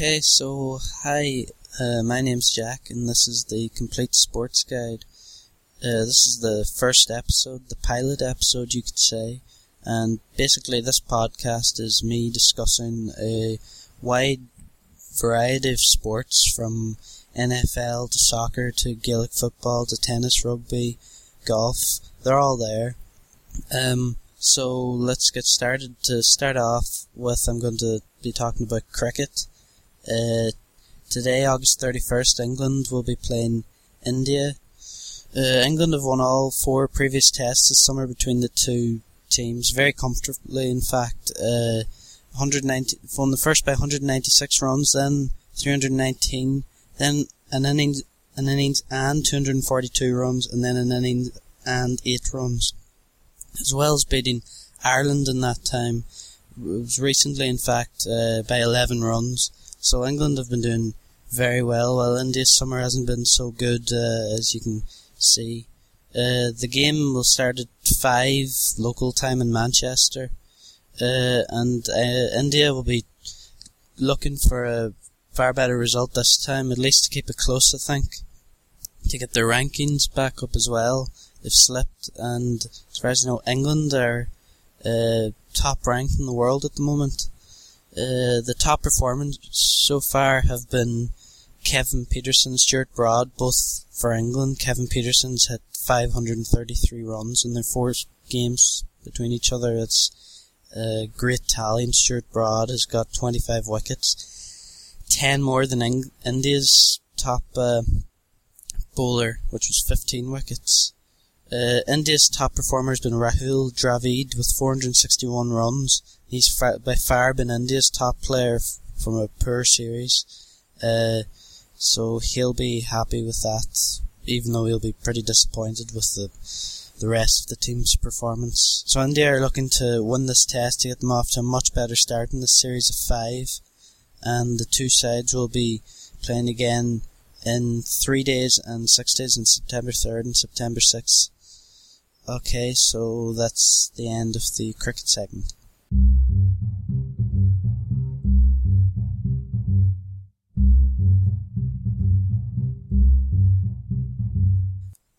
Okay, so hi, uh, my name's Jack, and this is the Complete Sports Guide. Uh, this is the first episode, the pilot episode, you could say, and basically this podcast is me discussing a wide variety of sports from NFL to soccer to Gaelic football to tennis, rugby, golf. They're all there. Um, so let's get started. To start off with, I'm going to be talking about cricket. Uh, today, August 31st, England will be playing India. Uh, England have won all four previous tests this summer between the two teams, very comfortably, in fact. Uh, 190, won the first by 196 runs, then 319, then an innings, an innings and 242 runs, and then an innings and 8 runs. As well as beating Ireland in that time. It was recently, in fact, uh, by 11 runs. So England have been doing very well, while India's summer hasn't been so good uh, as you can see. Uh, the game will start at 5 local time in Manchester, uh, and uh, India will be looking for a far better result this time, at least to keep it close, I think. To get their rankings back up as well. They've slipped, and as far as I know, England are uh, top ranked in the world at the moment. Uh, the top performers so far have been Kevin Pietersen, Stuart Broad, both for England. Kevin Pietersen's had 533 runs in their four games between each other. It's a great tally. And Stuart Broad has got 25 wickets, 10 more than Eng- India's top uh, bowler, which was 15 wickets. Uh, India's top performer has been Rahul Dravid with 461 runs. He's fa- by far been India's top player f- from a poor series. Uh, so he'll be happy with that, even though he'll be pretty disappointed with the the rest of the team's performance. So India are looking to win this test to get them off to a much better start in this series of five, and the two sides will be playing again in three days and six days on September 3rd and September 6th. Okay, so that's the end of the cricket segment.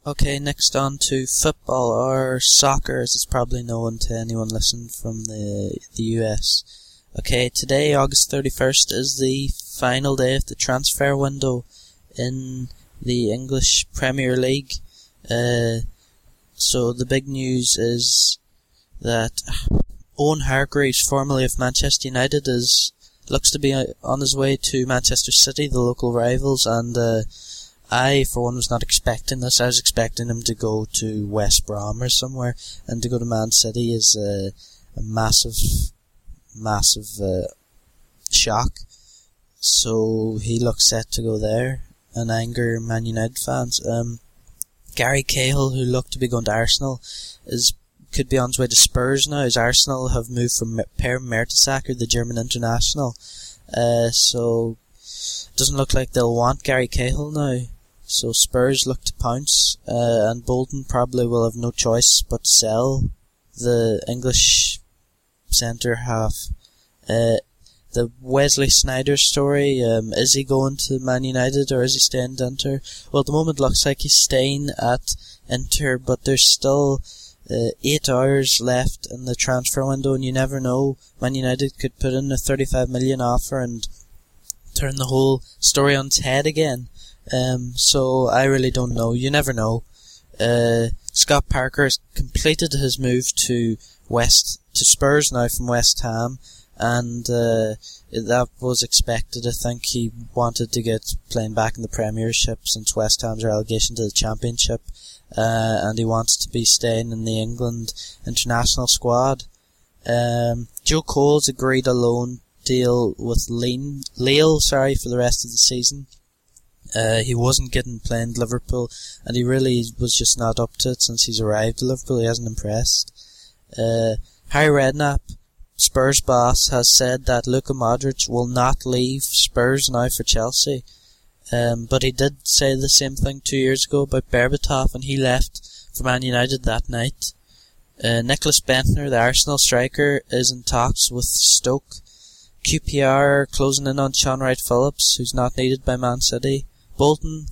Okay, next on to football or soccer, as it's probably known to anyone listening from the the US. Okay, today, August 31st, is the final day of the transfer window in the English Premier League. Uh, so the big news is that Owen Hargreaves, formerly of Manchester United, is looks to be on his way to Manchester City, the local rivals, and uh, I, for one, was not expecting this. I was expecting him to go to West Brom or somewhere, and to go to Man City is a, a massive, massive uh, shock. So he looks set to go there and anger Man United fans. Um, Gary Cahill, who looked to be going to Arsenal, is could be on his way to Spurs now, as Arsenal have moved from Per Mertesacker, the German international. Uh, so doesn't look like they'll want Gary Cahill now. So Spurs look to pounce, uh, and Bolton probably will have no choice but to sell the English centre half. Uh, the Wesley Sneijder story, um, is he going to Man United or is he staying at Inter? Well, at the moment looks like he's staying at Inter, but there's still uh, eight hours left in the transfer window and you never know. Man United could put in a 35 million offer and turn the whole story on its head again. Um, so I really don't know. You never know. Uh, Scott Parker has completed his move to West to Spurs now from West Ham, and uh, that was expected. I think he wanted to get playing back in the Premiership since West Ham's relegation to the Championship, uh, and he wants to be staying in the England international squad. Um, Joe Cole's agreed a loan deal with Lean, Lille, sorry, for the rest of the season. Uh, he wasn't getting playing Liverpool, and he really was just not up to it since he's arrived at Liverpool. He hasn't impressed. Uh, Harry Redknapp, Spurs boss, has said that Luka Modric will not leave Spurs now for Chelsea. Um, but he did say the same thing two years ago about Berbatov, and he left for Man United that night. Uh, Nicklas Bendtner, the Arsenal striker, is in talks with Stoke QPR closing in on Shaun Wright-Phillips, who's not needed by Man City. Bolton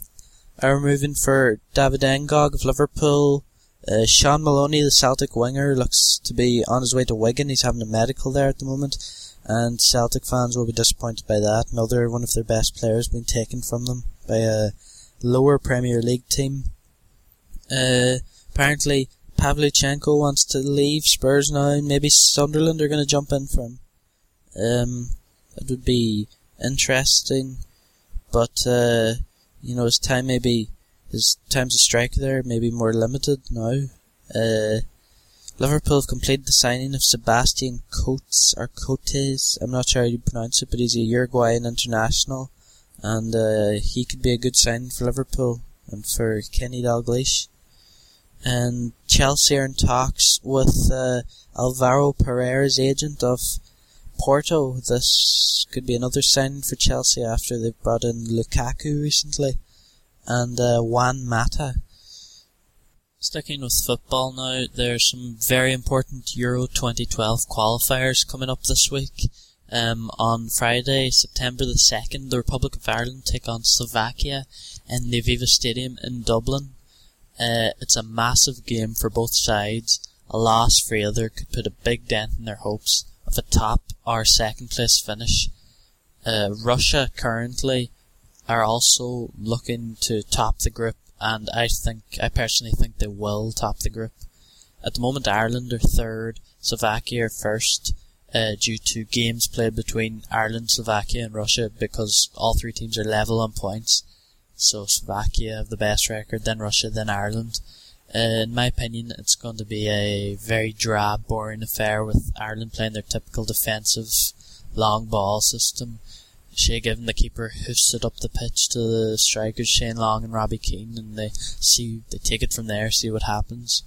are moving for David Ngog of Liverpool. Uh, Shaun Maloney, the Celtic winger, looks to be on his way to Wigan. He's having a medical there at the moment, and Celtic fans will be disappointed by that. Another one of their best players being taken from them by a lower Premier League team. Uh, apparently, Pavlyuchenko wants to leave Spurs now, and maybe Sunderland are going to jump in for him. Um, it would be interesting, but uh, you know his time maybe his times of strike there may be more limited now. Uh, Liverpool have completed the signing of Sebastian Coates or Coates. I'm not sure how you pronounce it, but he's a Uruguayan international, and uh, he could be a good signing for Liverpool and for Kenny Dalglish. And Chelsea are in talks with uh, Alvaro Pereira's agent of Porto. This could be another signing for Chelsea after they've brought in Lukaku recently and uh, Juan Mata. Sticking with football now, there's some very important Euro 2012 qualifiers coming up this week. Um, on Friday, September the 2nd, the Republic of Ireland take on Slovakia in the Aviva Stadium in Dublin. Uh, it's a massive game for both sides. A loss for either could put a big dent in their hopes of a top or second place finish. Uh, Russia currently are also looking to top the group, and I think, I personally think they will top the group. At the moment, Ireland are third, Slovakia are first, uh, due to games played between Ireland, Slovakia, and Russia because all three teams are level on points. So Slovakia have the best record, then Russia, then Ireland. Uh, in my opinion, it's going to be a very drab, boring affair with Ireland playing their typical defensive long ball system Shay Given, the keeper, hoofs it up the pitch to the strikers Shane Long and Robbie Keane, and they see they take it from there, see what happens.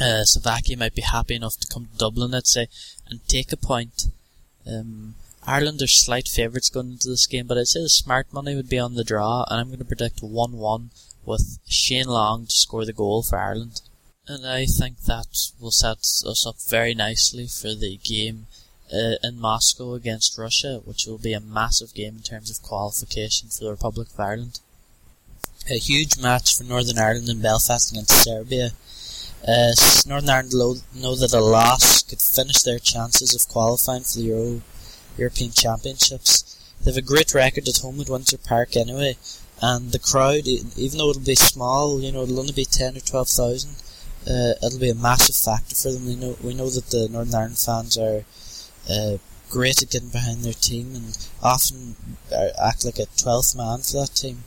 Uh, Slovakia might be happy enough to come to Dublin, I'd say, and take a point. Um, Ireland are slight favourites going into this game, but I'd say the smart money would be on the draw, and I'm going to predict 1-1 with Shane Long to score the goal for Ireland. And I think that will set us up very nicely for the game uh, in Moscow against Russia, which will be a massive game in terms of qualification for the Republic of Ireland. A huge match for Northern Ireland and Belfast against Serbia. Uh, Northern Ireland know that a loss could finish their chances of qualifying for the Euro, European Championships. They have a great record at home at Windsor Park anyway, and the crowd, even though it'll be small, you know, it'll only be 10 or 12,000, uh, it'll be a massive factor for them. We know, we know that the Northern Ireland fans are uh, great at getting behind their team and often act like a 12th man for that team.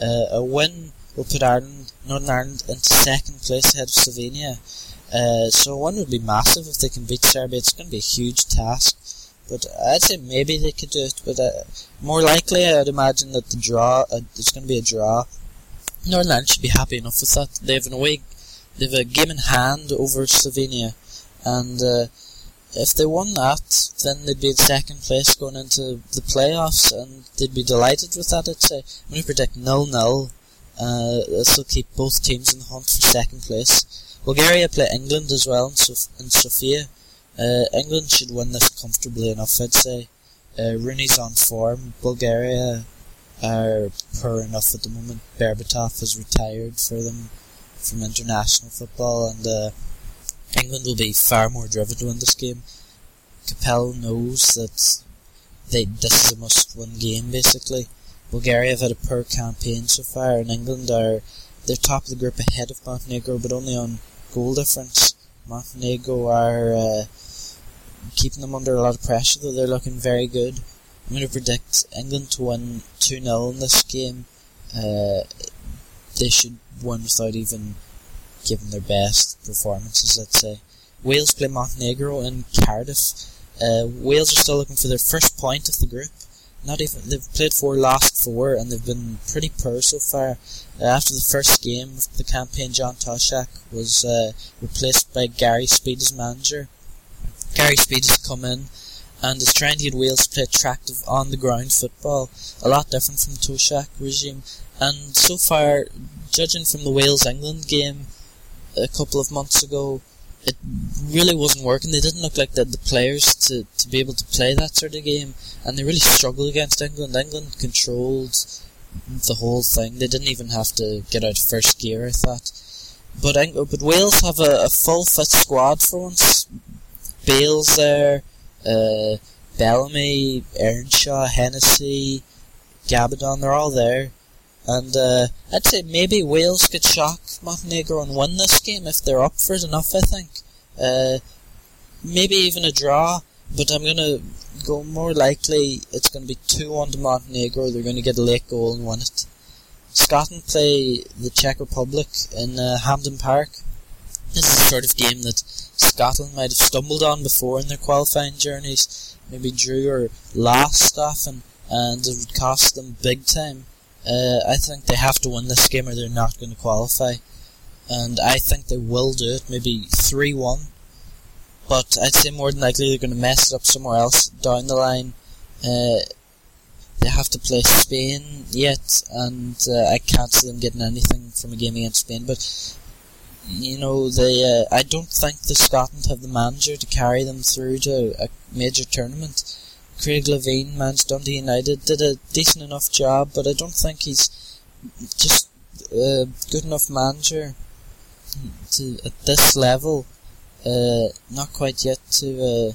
Uh, a win will put Ireland, Northern Ireland into second place ahead of Slovenia. Uh, so one would be massive if they can beat Serbia. It's going to be a huge task. But I'd say maybe they could do it. But uh, more likely, I'd imagine that the draw, uh, it's going to be a draw. Northern Ireland should be happy enough with that. They have an away, they have a game in hand over Slovenia, and uh, if they won that, then they'd be in second place going into the playoffs, and they'd be delighted with that. I'd say. I'm going to predict nil-nil. Uh, this will keep both teams in the hunt for second place. Bulgaria play England as well in, Sof- in Sofia. Uh, England should win this comfortably enough, I'd say. Uh, Rooney's on form. Bulgaria are poor enough at the moment. Berbatov has retired for them from international football, and uh, England will be far more driven to win this game. Capello knows that they this is a must-win game. Basically, Bulgaria have had a poor campaign so far, and England are they're top of the group ahead of Montenegro, but only on goal difference. Montenegro are uh, keeping them under a lot of pressure, though they're looking very good. I'm going to predict England to win 2 0 in this game. Uh, they should win without even given their best performances, let's say. Wales play Montenegro in Cardiff. Uh, Wales are still looking for their first point of the group. Not even they've played four, lost four, and they've been pretty poor so far. Uh, after the first game of the campaign, John Toshack was uh, replaced by Gary Speed as manager. Gary Speed has come in and is trying to get Wales to play attractive on the ground football, a lot different from Toshack regime. And so far, judging from the Wales England game, a couple of months ago, it really wasn't working. They didn't look like they had the players to, to be able to play that sort of game, and they really struggled against England. England controlled the whole thing. They didn't even have to get out first gear, I thought. But but Wales have a, a full fit squad for once. Bale's there, uh, Bellamy, Earnshaw, Hennessy, Gabbidon, they're all there. And uh, I'd say maybe Wales could shock Montenegro and win this game if they're up for it enough, I think. Uh, maybe even a draw, but I'm going to go more likely it's going to be 2-1 to Montenegro. They're going to get a late goal and win it. Scotland play the Czech Republic in uh, Hampden Park. This is the sort of game that Scotland might have stumbled on before in their qualifying journeys. Maybe drew or lost often, and it would cost them big time. Uh, I think they have to win this game or they're not going to qualify. And I think they will do it, maybe 3 1. But I'd say more than likely they're going to mess it up somewhere else down the line. Uh, they have to play Spain yet, and uh, I can't see them getting anything from a game against Spain. But you know, they uh, I don't think the Scotland have the manager to carry them through to a major tournament. Craig Levein managed Dundee United, did a decent enough job, but I don't think he's just a good enough manager to at this level. Uh, not quite yet to uh,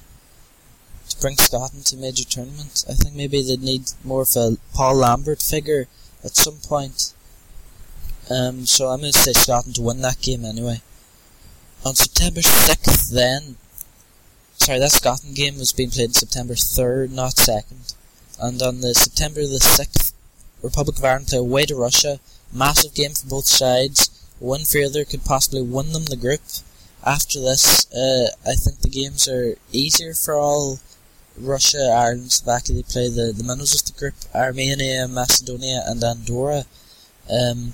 to bring Scotland to major tournament. I think maybe they'd need more of a Paul Lambert figure at some point. Um, so I'm going to say Scotland to win that game anyway. On September 6th, then, sorry, that Scotland game was being played on September 3rd, not 2nd. And on the September the 6th, Republic of Ireland play away to Russia. Massive game for both sides. One further could possibly win them the group. After this, uh, I think the games are easier for all Russia, Ireland, Slovakia. They play the, the minnows of the group. Armenia, Macedonia and Andorra. Um,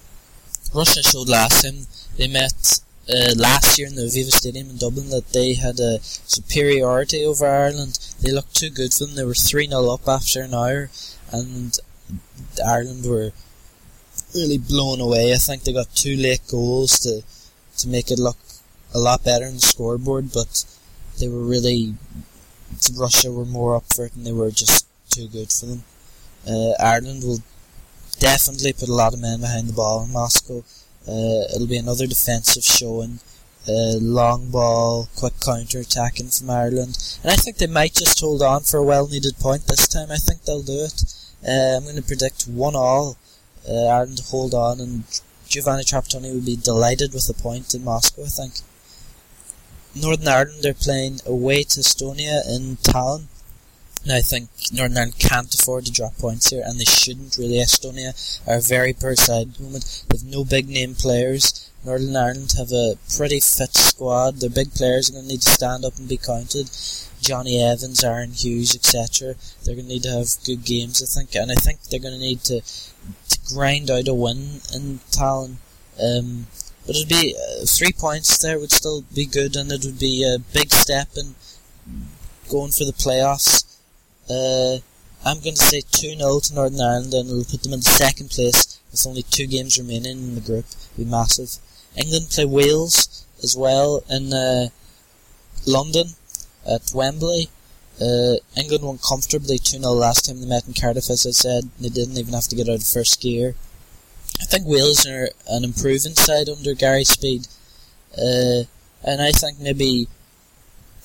Russia showed last time they met uh, last year in the Aviva Stadium in Dublin that they had a superiority over Ireland. They looked too good for them. They were 3 0 up after an hour, and Ireland were really blown away. I think they got two late goals to to make it look a lot better on the scoreboard, but they were really Russia were more up for it, and they were just too good for them. Uh, Ireland will definitely put a lot of men behind the ball in Moscow. Uh, it'll be another defensive showing. Uh, long ball, quick counter attacking from Ireland, and I think they might just hold on for a well needed point this time. I think they'll do it. Uh, I'm going to predict one all. Uh, Ireland hold on, and Giovanni Trapattoni will be delighted with the point in Moscow. I think. Northern Ireland they're playing away to Estonia in Tallinn. Now I think Northern Ireland can't afford to drop points here, and they shouldn't really. Estonia are a very poor side at the moment. They've no big name players. Northern Ireland have a pretty fit squad. Their big players are going to need to stand up and be counted. Jonny Evans, Aaron Hughes, etc. They're going to need to have good games, I think, and I think they're going to need to, to grind out a win in Tallinn. Um, but it'd be uh, three points there would still be good, and it would be a big step in going for the playoffs. Uh, I'm going to say 2 0 to Northern Ireland and it'll put them in the second place with only two games remaining in the group. It'll be massive. England play Wales as well in uh, London at Wembley. Uh, England won comfortably 2 0 last time they met in Cardiff, as I said. They didn't even have to get out of first gear. I think Wales are an improving side under Gary Speed. Uh, and I think maybe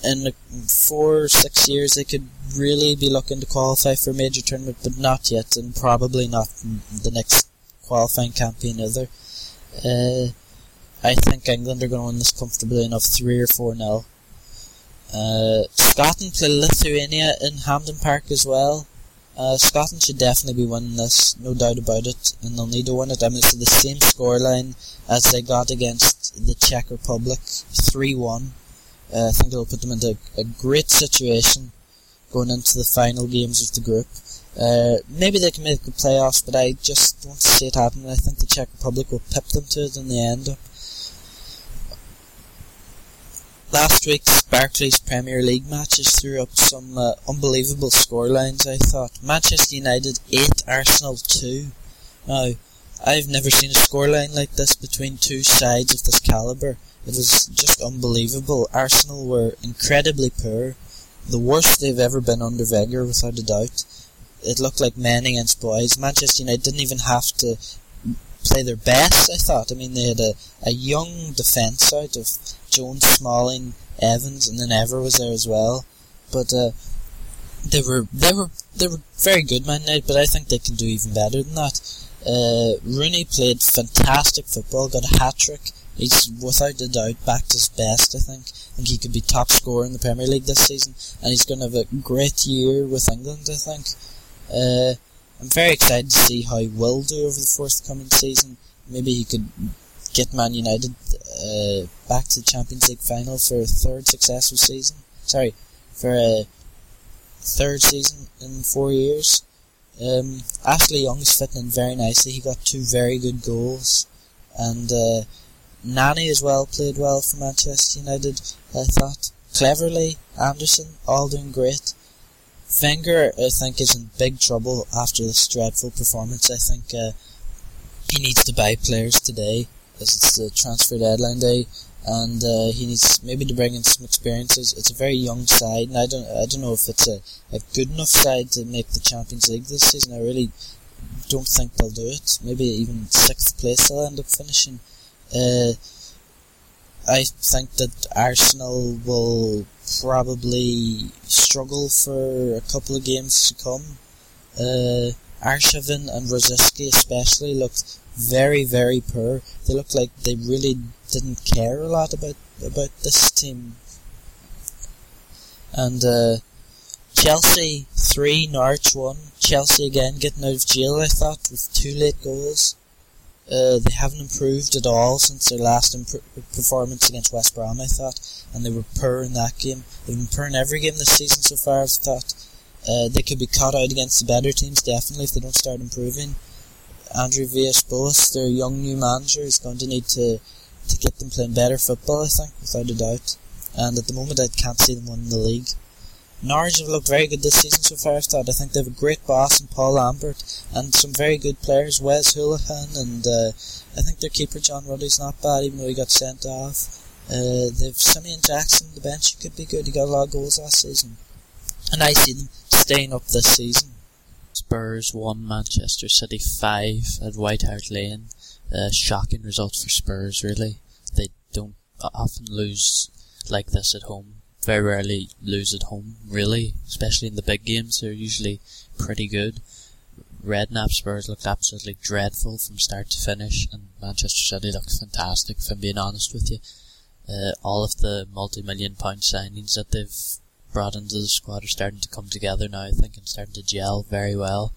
in four or six years they could really be looking to qualify for a major tournament, but not yet, and probably not the next qualifying campaign either. Uh, I think England are going to win this comfortably enough, three or four nil. Uh, Scotland play Lithuania in Hampden Park as well. Uh, Scotland should definitely be winning this, no doubt about it, and they'll need to win it. I mean, it's the same scoreline as they got against the Czech Republic, 3 1. Uh, I think it'll put them into a great situation going into the final games of the group. Uh, maybe they can make the playoffs, but I just don't see it happening. I think the Czech Republic will pip them to it in the end. Last week's Barclays Premier League matches threw up some uh, unbelievable scorelines, I thought. Manchester United 8, Arsenal 2. Now, I've never seen a scoreline like this between two sides of this caliber. It was just unbelievable. Arsenal were incredibly poor, the worst they've ever been under Wenger, without a doubt. It looked like men against boys. Manchester United didn't even have to play their best. I thought. I mean, they had a, a young defence out of Jones, Smalling, Evans, and then Evra was there as well. But uh, they were they were they were very good Man United, but I think they can do even better than that. Uh, Rooney played fantastic football, got a hat trick. He's without a doubt back to his best. I think. I think he could be top scorer in the Premier League this season, and he's going to have a great year with England. I think. Uh, I'm very excited to see how he will do over the forthcoming season. Maybe he could get Man United uh, back to the Champions League final for a third successful season. Sorry, for a third season in four years. Um, Ashley Young's fitting in very nicely. He got two very good goals, and uh, Nani as well played well for Manchester United. I thought Cleverley Anderson all doing great. Wenger, I think, is in big trouble after this dreadful performance. I think uh, he needs to buy players today, as it's the transfer deadline day, and uh, he needs maybe to bring in some experiences. It's a very young side, and I don't, I don't know if it's a, a good enough side to make the Champions League this season. I really don't think they'll do it. Maybe even sixth place they'll end up finishing. Uh, I think that Arsenal will probably struggle for a couple of games to come. Uh, Arshavin and Rosicky especially looked very, very poor. They looked like they really didn't care a lot about about this team. And uh, Chelsea three, Norwich one. Chelsea again getting out of jail. I thought with two late goals. Uh, they haven't improved at all since their last imp- performance against West Brom, I thought, and they were poor in that game. They've been poor in every game this season so far, I've thought. Uh, they could be caught out against the better teams, definitely, if they don't start improving. Andrew Villas-Boas, their young new manager, is going to need to, to get them playing better football, I think, without a doubt. And at the moment, I can't see them winning the league. Norwich have looked very good this season so far, I thought. I think they have a great boss in Paul Lambert and some very good players, Wes Hoolahan, and uh, I think their keeper John Ruddy's not bad, even though he got sent off. Uh, they've Simeon Jackson on the bench, he could be good, he got a lot of goals last season. And I see them staying up this season. Spurs 1, Manchester City 5 at White Hart Lane. Uh, shocking result for Spurs, really. They don't often lose like this at home very rarely lose at home, really, especially in the big games. They're usually pretty good. Redknapp Spurs looked absolutely dreadful from start to finish, and Manchester City looked fantastic, if I'm being honest with you. Uh, all of the multi-million pound signings that they've brought into the squad are starting to come together now, I think, and starting to gel very well.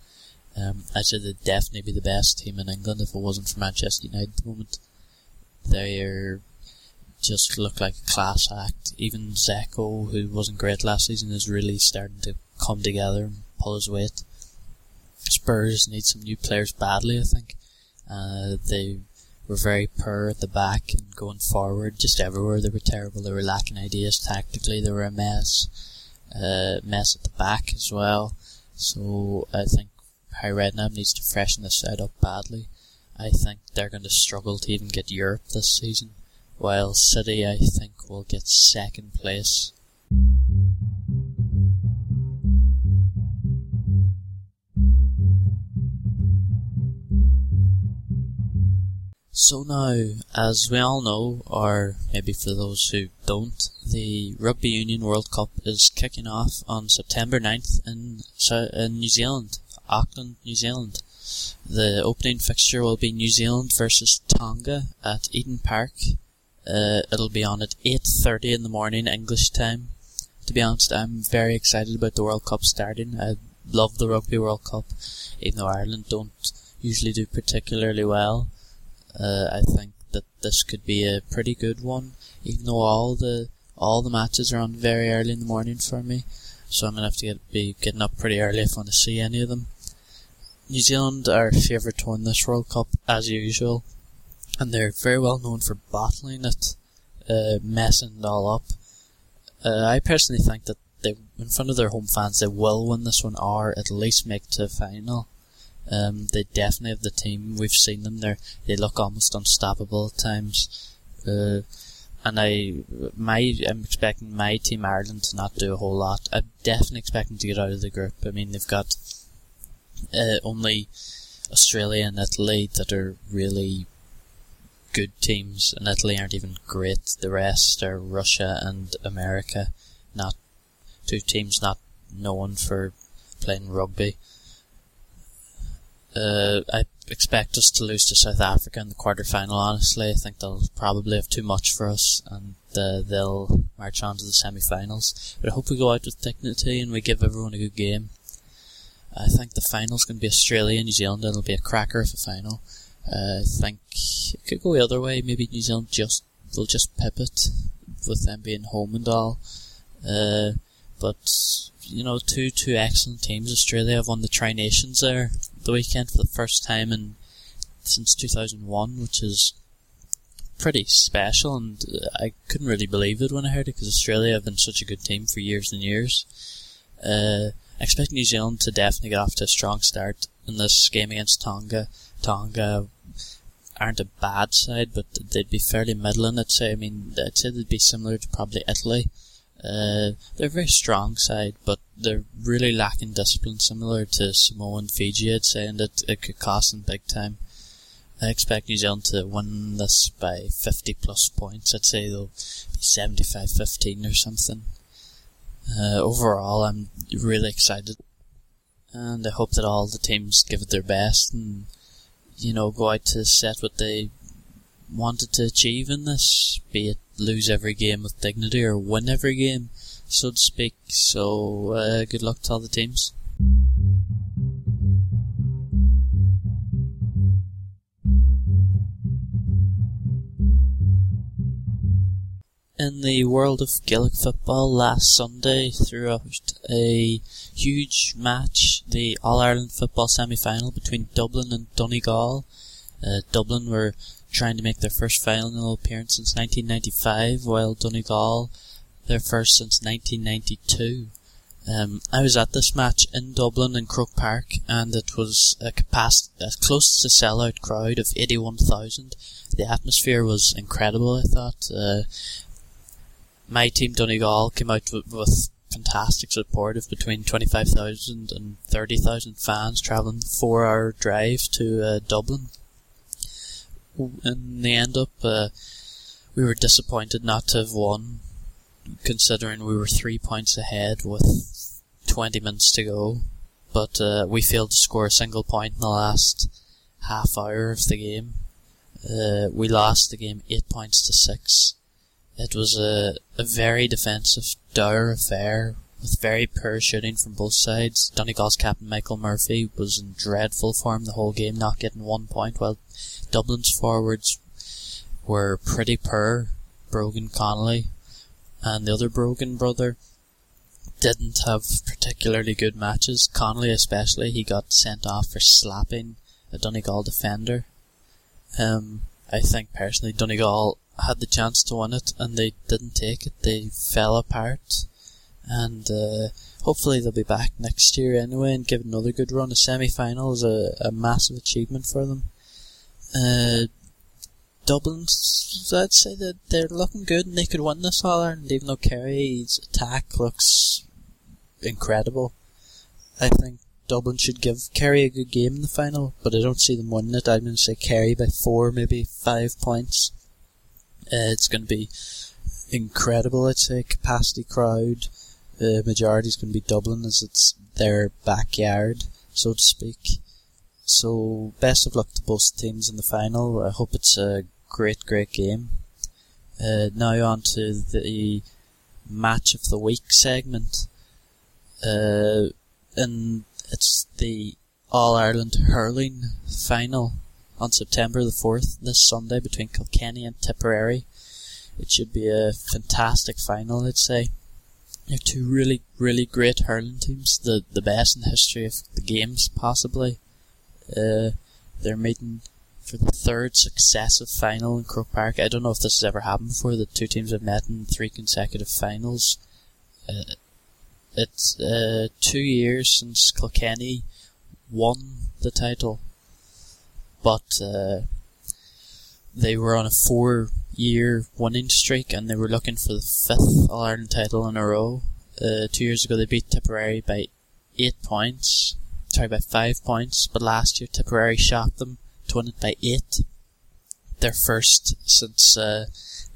Um, I'd say they'd definitely be the best team in England if it wasn't for Manchester United at the moment. They're just look like a class act. Even Dzeko, who wasn't great last season, is really starting to come together and pull his weight. Spurs need some new players badly, I think. Uh, they were very poor at the back and going forward, just everywhere they were terrible. They were lacking ideas tactically. They were a mess, uh, mess at the back as well. So I think Harry Redknapp needs to freshen this side up badly. I think they're going to struggle to even get Europe this season while City, I think, will get second place. So now, as we all know, or maybe for those who don't, the Rugby Union World Cup is kicking off on September 9th in, in New Zealand, Auckland, New Zealand. The opening fixture will be New Zealand versus Tonga at Eden Park uh, it'll be on at 8.30 in the morning English time. To be honest, I'm very excited about the World Cup starting. I love the Rugby World Cup, even though Ireland don't usually do particularly well. Uh, I think that this could be a pretty good one, even though all the all the matches are on very early in the morning for me. So I'm gonna have to get, be getting up pretty early if I want to see any of them. New Zealand are favourite to win this World Cup as usual and they're very well known for bottling it, uh, messing it all up. Uh, I personally think that they, in front of their home fans, they will win this one or at least make to the final. Um, they definitely have the team. We've seen them there. They look almost unstoppable at times. Uh, and I, my, I'm expecting my team Ireland to not do a whole lot. I'm definitely expecting to get out of the group. I mean, they've got uh, only Australia and Italy that are really good teams, and Italy aren't even great. The rest are Russia and America, not two teams not known for playing rugby. Uh, I expect us to lose to South Africa in the quarter final. Honestly, I think they'll probably have too much for us, and uh, they'll march on to the semi-finals. But I hope we go out with dignity and we give everyone a good game. I think the final's going to be Australia New Zealand. It'll be a cracker of a final. Uh, I think it could go the other way. Maybe New Zealand just will just pip it with them being home and all. Uh, but you know, two two excellent teams. Australia have won the Tri Nations there the weekend for the first time in since 2001, which is pretty special. And I couldn't really believe it when I heard it because Australia have been such a good team for years and years. Uh, expect New Zealand to definitely get off to a strong start in this game against Tonga. Tonga aren't a bad side, but they'd be fairly middling. I'd say. I mean, I'd say they'd be similar to probably Italy. Uh, they're a very strong side, but they're really lacking discipline, similar to Samoa and Fiji. I'd say, and it, it could cost them big time. I expect New Zealand to win this by 50 plus points. I'd say they'll be 75-15 or something. Uh, overall, I'm really excited, and I hope that all the teams give it their best and you know go out to set what they wanted to achieve in this, be it lose every game with dignity or win every game, so to speak. So, uh, good luck to all the teams. In the world of Gaelic football, last Sunday throughout a huge match, the All Ireland football semi final between Dublin and Donegal. Uh, Dublin were trying to make their first final appearance since 1995, while Donegal their first since 1992. Um, I was at this match in Dublin in Croke Park, and it was a capacity, a close to sellout crowd of 81,000. The atmosphere was incredible, I thought. Uh, my team Donegal came out with, with fantastic support of between 25,000 and 30,000 fans travelling four hour drive to uh, Dublin in the end up, uh, we were disappointed not to have won, considering we were three points ahead with 20 minutes to go. But uh, we failed to score a single point in the last half hour of the game. Uh, we lost the game eight points to six. It was a, a very defensive, dour affair with very poor shooting from both sides. Donegal's captain Michael Murphy was in dreadful form the whole game, not getting one point, while Dublin's forwards were pretty poor. Brogan Connolly and the other Brogan brother didn't have particularly good matches. Connolly especially, he got sent off for slapping a Donegal defender. Um, I think personally Donegal had the chance to win it and they didn't take it. They fell apart. And uh, hopefully they'll be back next year anyway and give another good run. A semi-final is a, a massive achievement for them. Uh, Dublin, I'd say that they're looking good and they could win this All Ireland, even though Kerry's attack looks incredible. I think Dublin should give Kerry a good game in the final, but I don't see them winning it. I'm going to say Kerry by four, maybe five points. Uh, it's going to be incredible, I'd say. Capacity crowd. The majority is going to be Dublin as it's their backyard, so to speak. So best of luck to both teams in the final. I hope it's a great, great game. Uh, now on to the match of the week segment. Uh, and it's the All Ireland hurling final on September the 4th, this Sunday, between Kilkenny and Tipperary. It should be a fantastic final, I'd say. They're two really, really great hurling teams, the, the best in the history of the games, possibly. Uh, they're meeting for the third successive final in Croke Park. I don't know if this has ever happened before. The two teams have met in three consecutive finals. Uh, it's uh, two years since Kilkenny won the title, but uh, they were on a four-year winning streak, and they were looking for the fifth All Ireland title in a row. Uh, two years ago, they beat Tipperary by eight points, sorry, by five points, but last year Tipperary shocked them to win it by eight. Their first since uh,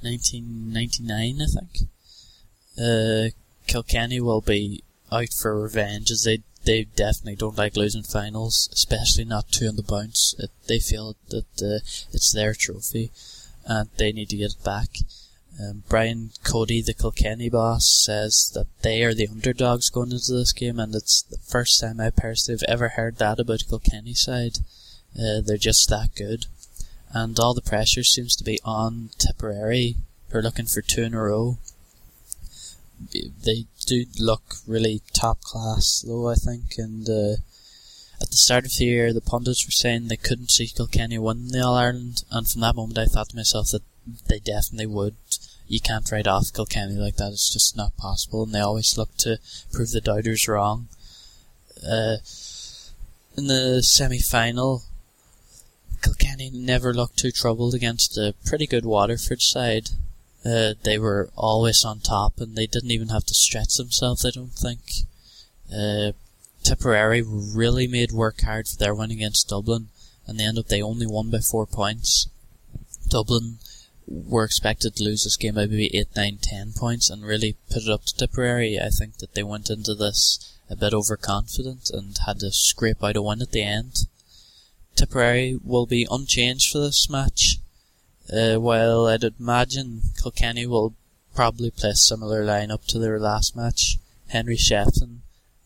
1999, I think. Uh, Kilkenny will be out for revenge as they they definitely don't like losing finals, especially not two on the bounce. It, they feel that uh, it's their trophy and they need to get it back. Um, Brian Cody, the Kilkenny boss, says that they are the underdogs going into this game, and it's the first time I personally have ever heard that about Kilkenny side. Uh, they're just that good, and all the pressure seems to be on Tipperary. They're looking for two in a row. They do look really top class, though I think, and uh, at the start of the year, the pundits were saying they couldn't see Kilkenny win the All Ireland, and from that moment, I thought to myself that they definitely would. You can't write off Kilkenny like that; it's just not possible, and they always look to prove the doubters wrong. Uh, in the semi-final, Kilkenny never looked too troubled against a pretty good Waterford side. Uh, they were always on top, and they didn't even have to stretch themselves. I don't think. Uh, Tipperary really made work hard for their win against Dublin, and they ended up they only won by four points. Dublin were expected to lose this game by maybe 8, 9, 10 points and really put it up to Tipperary. I think that they went into this a bit overconfident and had to scrape out a win at the end. Tipperary will be unchanged for this match. Uh, while I'd imagine Kilkenny will probably play a similar lineup to their last match. Henry Shefflin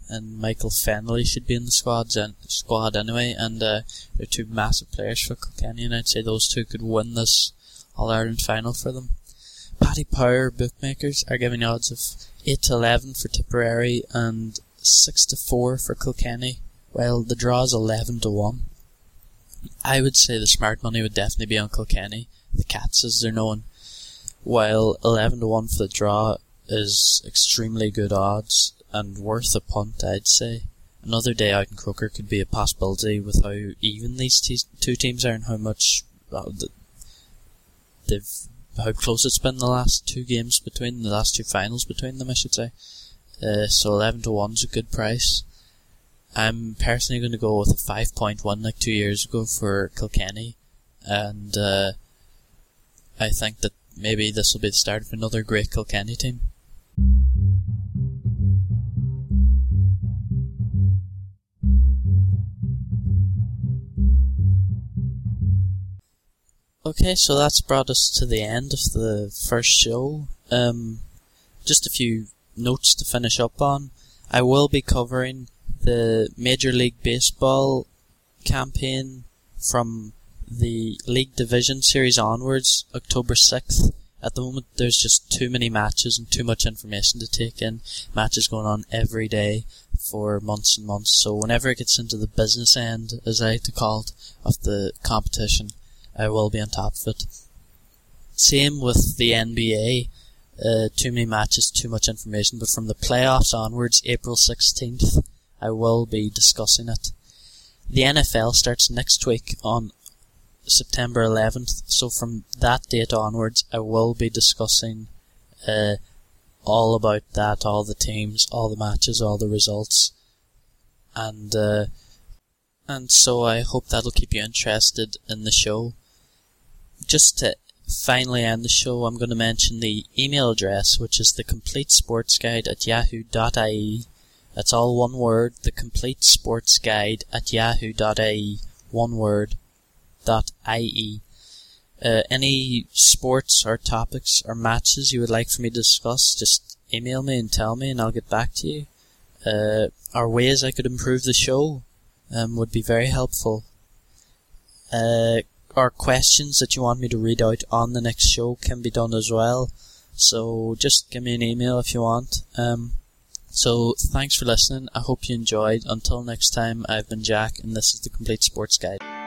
and Michael Fennelly should be in the squad, squad anyway, and uh, they're two massive players for Kilkenny, and I'd say those two could win this All Ireland final for them. Paddy Power bookmakers are giving odds of 8 to 11 for Tipperary and 6 to 4 for Kilkenny, while the draw is 11 to 1. I would say the smart money would definitely be on Kilkenny, the Cats as they're known, while 11 to 1 for the draw is extremely good odds and worth a punt, I'd say. Another day out in Croker could be a possibility with how even these te- two teams are and how much uh, they've how close it's been the last two games between the last two finals between them, I should say. Uh, so eleven to one's a good price. I'm personally going to go with a five point one like two years ago for Kilkenny, and uh, I think that maybe this will be the start of another great Kilkenny team. Okay, so that's brought us to the end of the first show. Um, just a few notes to finish up on. I will be covering the Major League Baseball campaign from the League Division Series onwards, October 6th. At the moment, there's just too many matches and too much information to take in. Matches going on every day for months and months. So whenever it gets into the business end, as I like to call it, of the competition, I will be on top of it. Same with the NBA. Uh, too many matches, too much information, but from the playoffs onwards, April 16th, I will be discussing it. The NFL starts next week on September 11th, so from that date onwards, I will be discussing uh, all about that, all the teams, all the matches, all the results, and uh, and so I hope that'll keep you interested in the show just to finally end the show, I'm going to mention the email address, which is the complete sports guide at yahoo.ie. That's all one word, the complete sports guide at yahoo.ie. One word, dot ie. Uh, any sports or topics or matches you would like for me to discuss, just email me and tell me and I'll get back to you. Uh, or ways I could improve the show um, would be very helpful. Uh, or questions that you want me to read out on the next show can be done as well. So just give me an email if you want. Um, so thanks for listening. I hope you enjoyed. Until next time, I've been Jack, and this is the Complete Sports Guide.